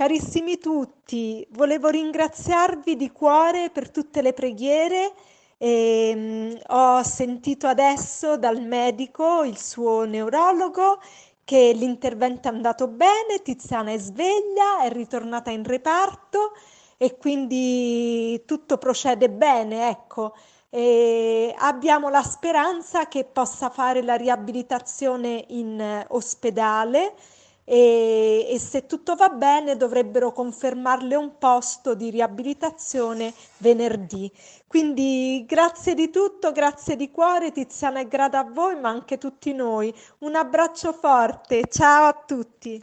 Carissimi tutti, volevo ringraziarvi di cuore per tutte le preghiere. E, um, ho sentito adesso dal medico, il suo neurologo, che l'intervento è andato bene, Tiziana è sveglia, è ritornata in reparto e quindi tutto procede bene, ecco. E abbiamo la speranza che possa fare la riabilitazione in ospedale e, e, se tutto va bene dovrebbero confermarle un posto di riabilitazione venerdì. Quindi grazie di tutto, grazie di cuore, Tiziana è grata a voi ma anche a tutti noi. Un abbraccio forte, ciao a tutti.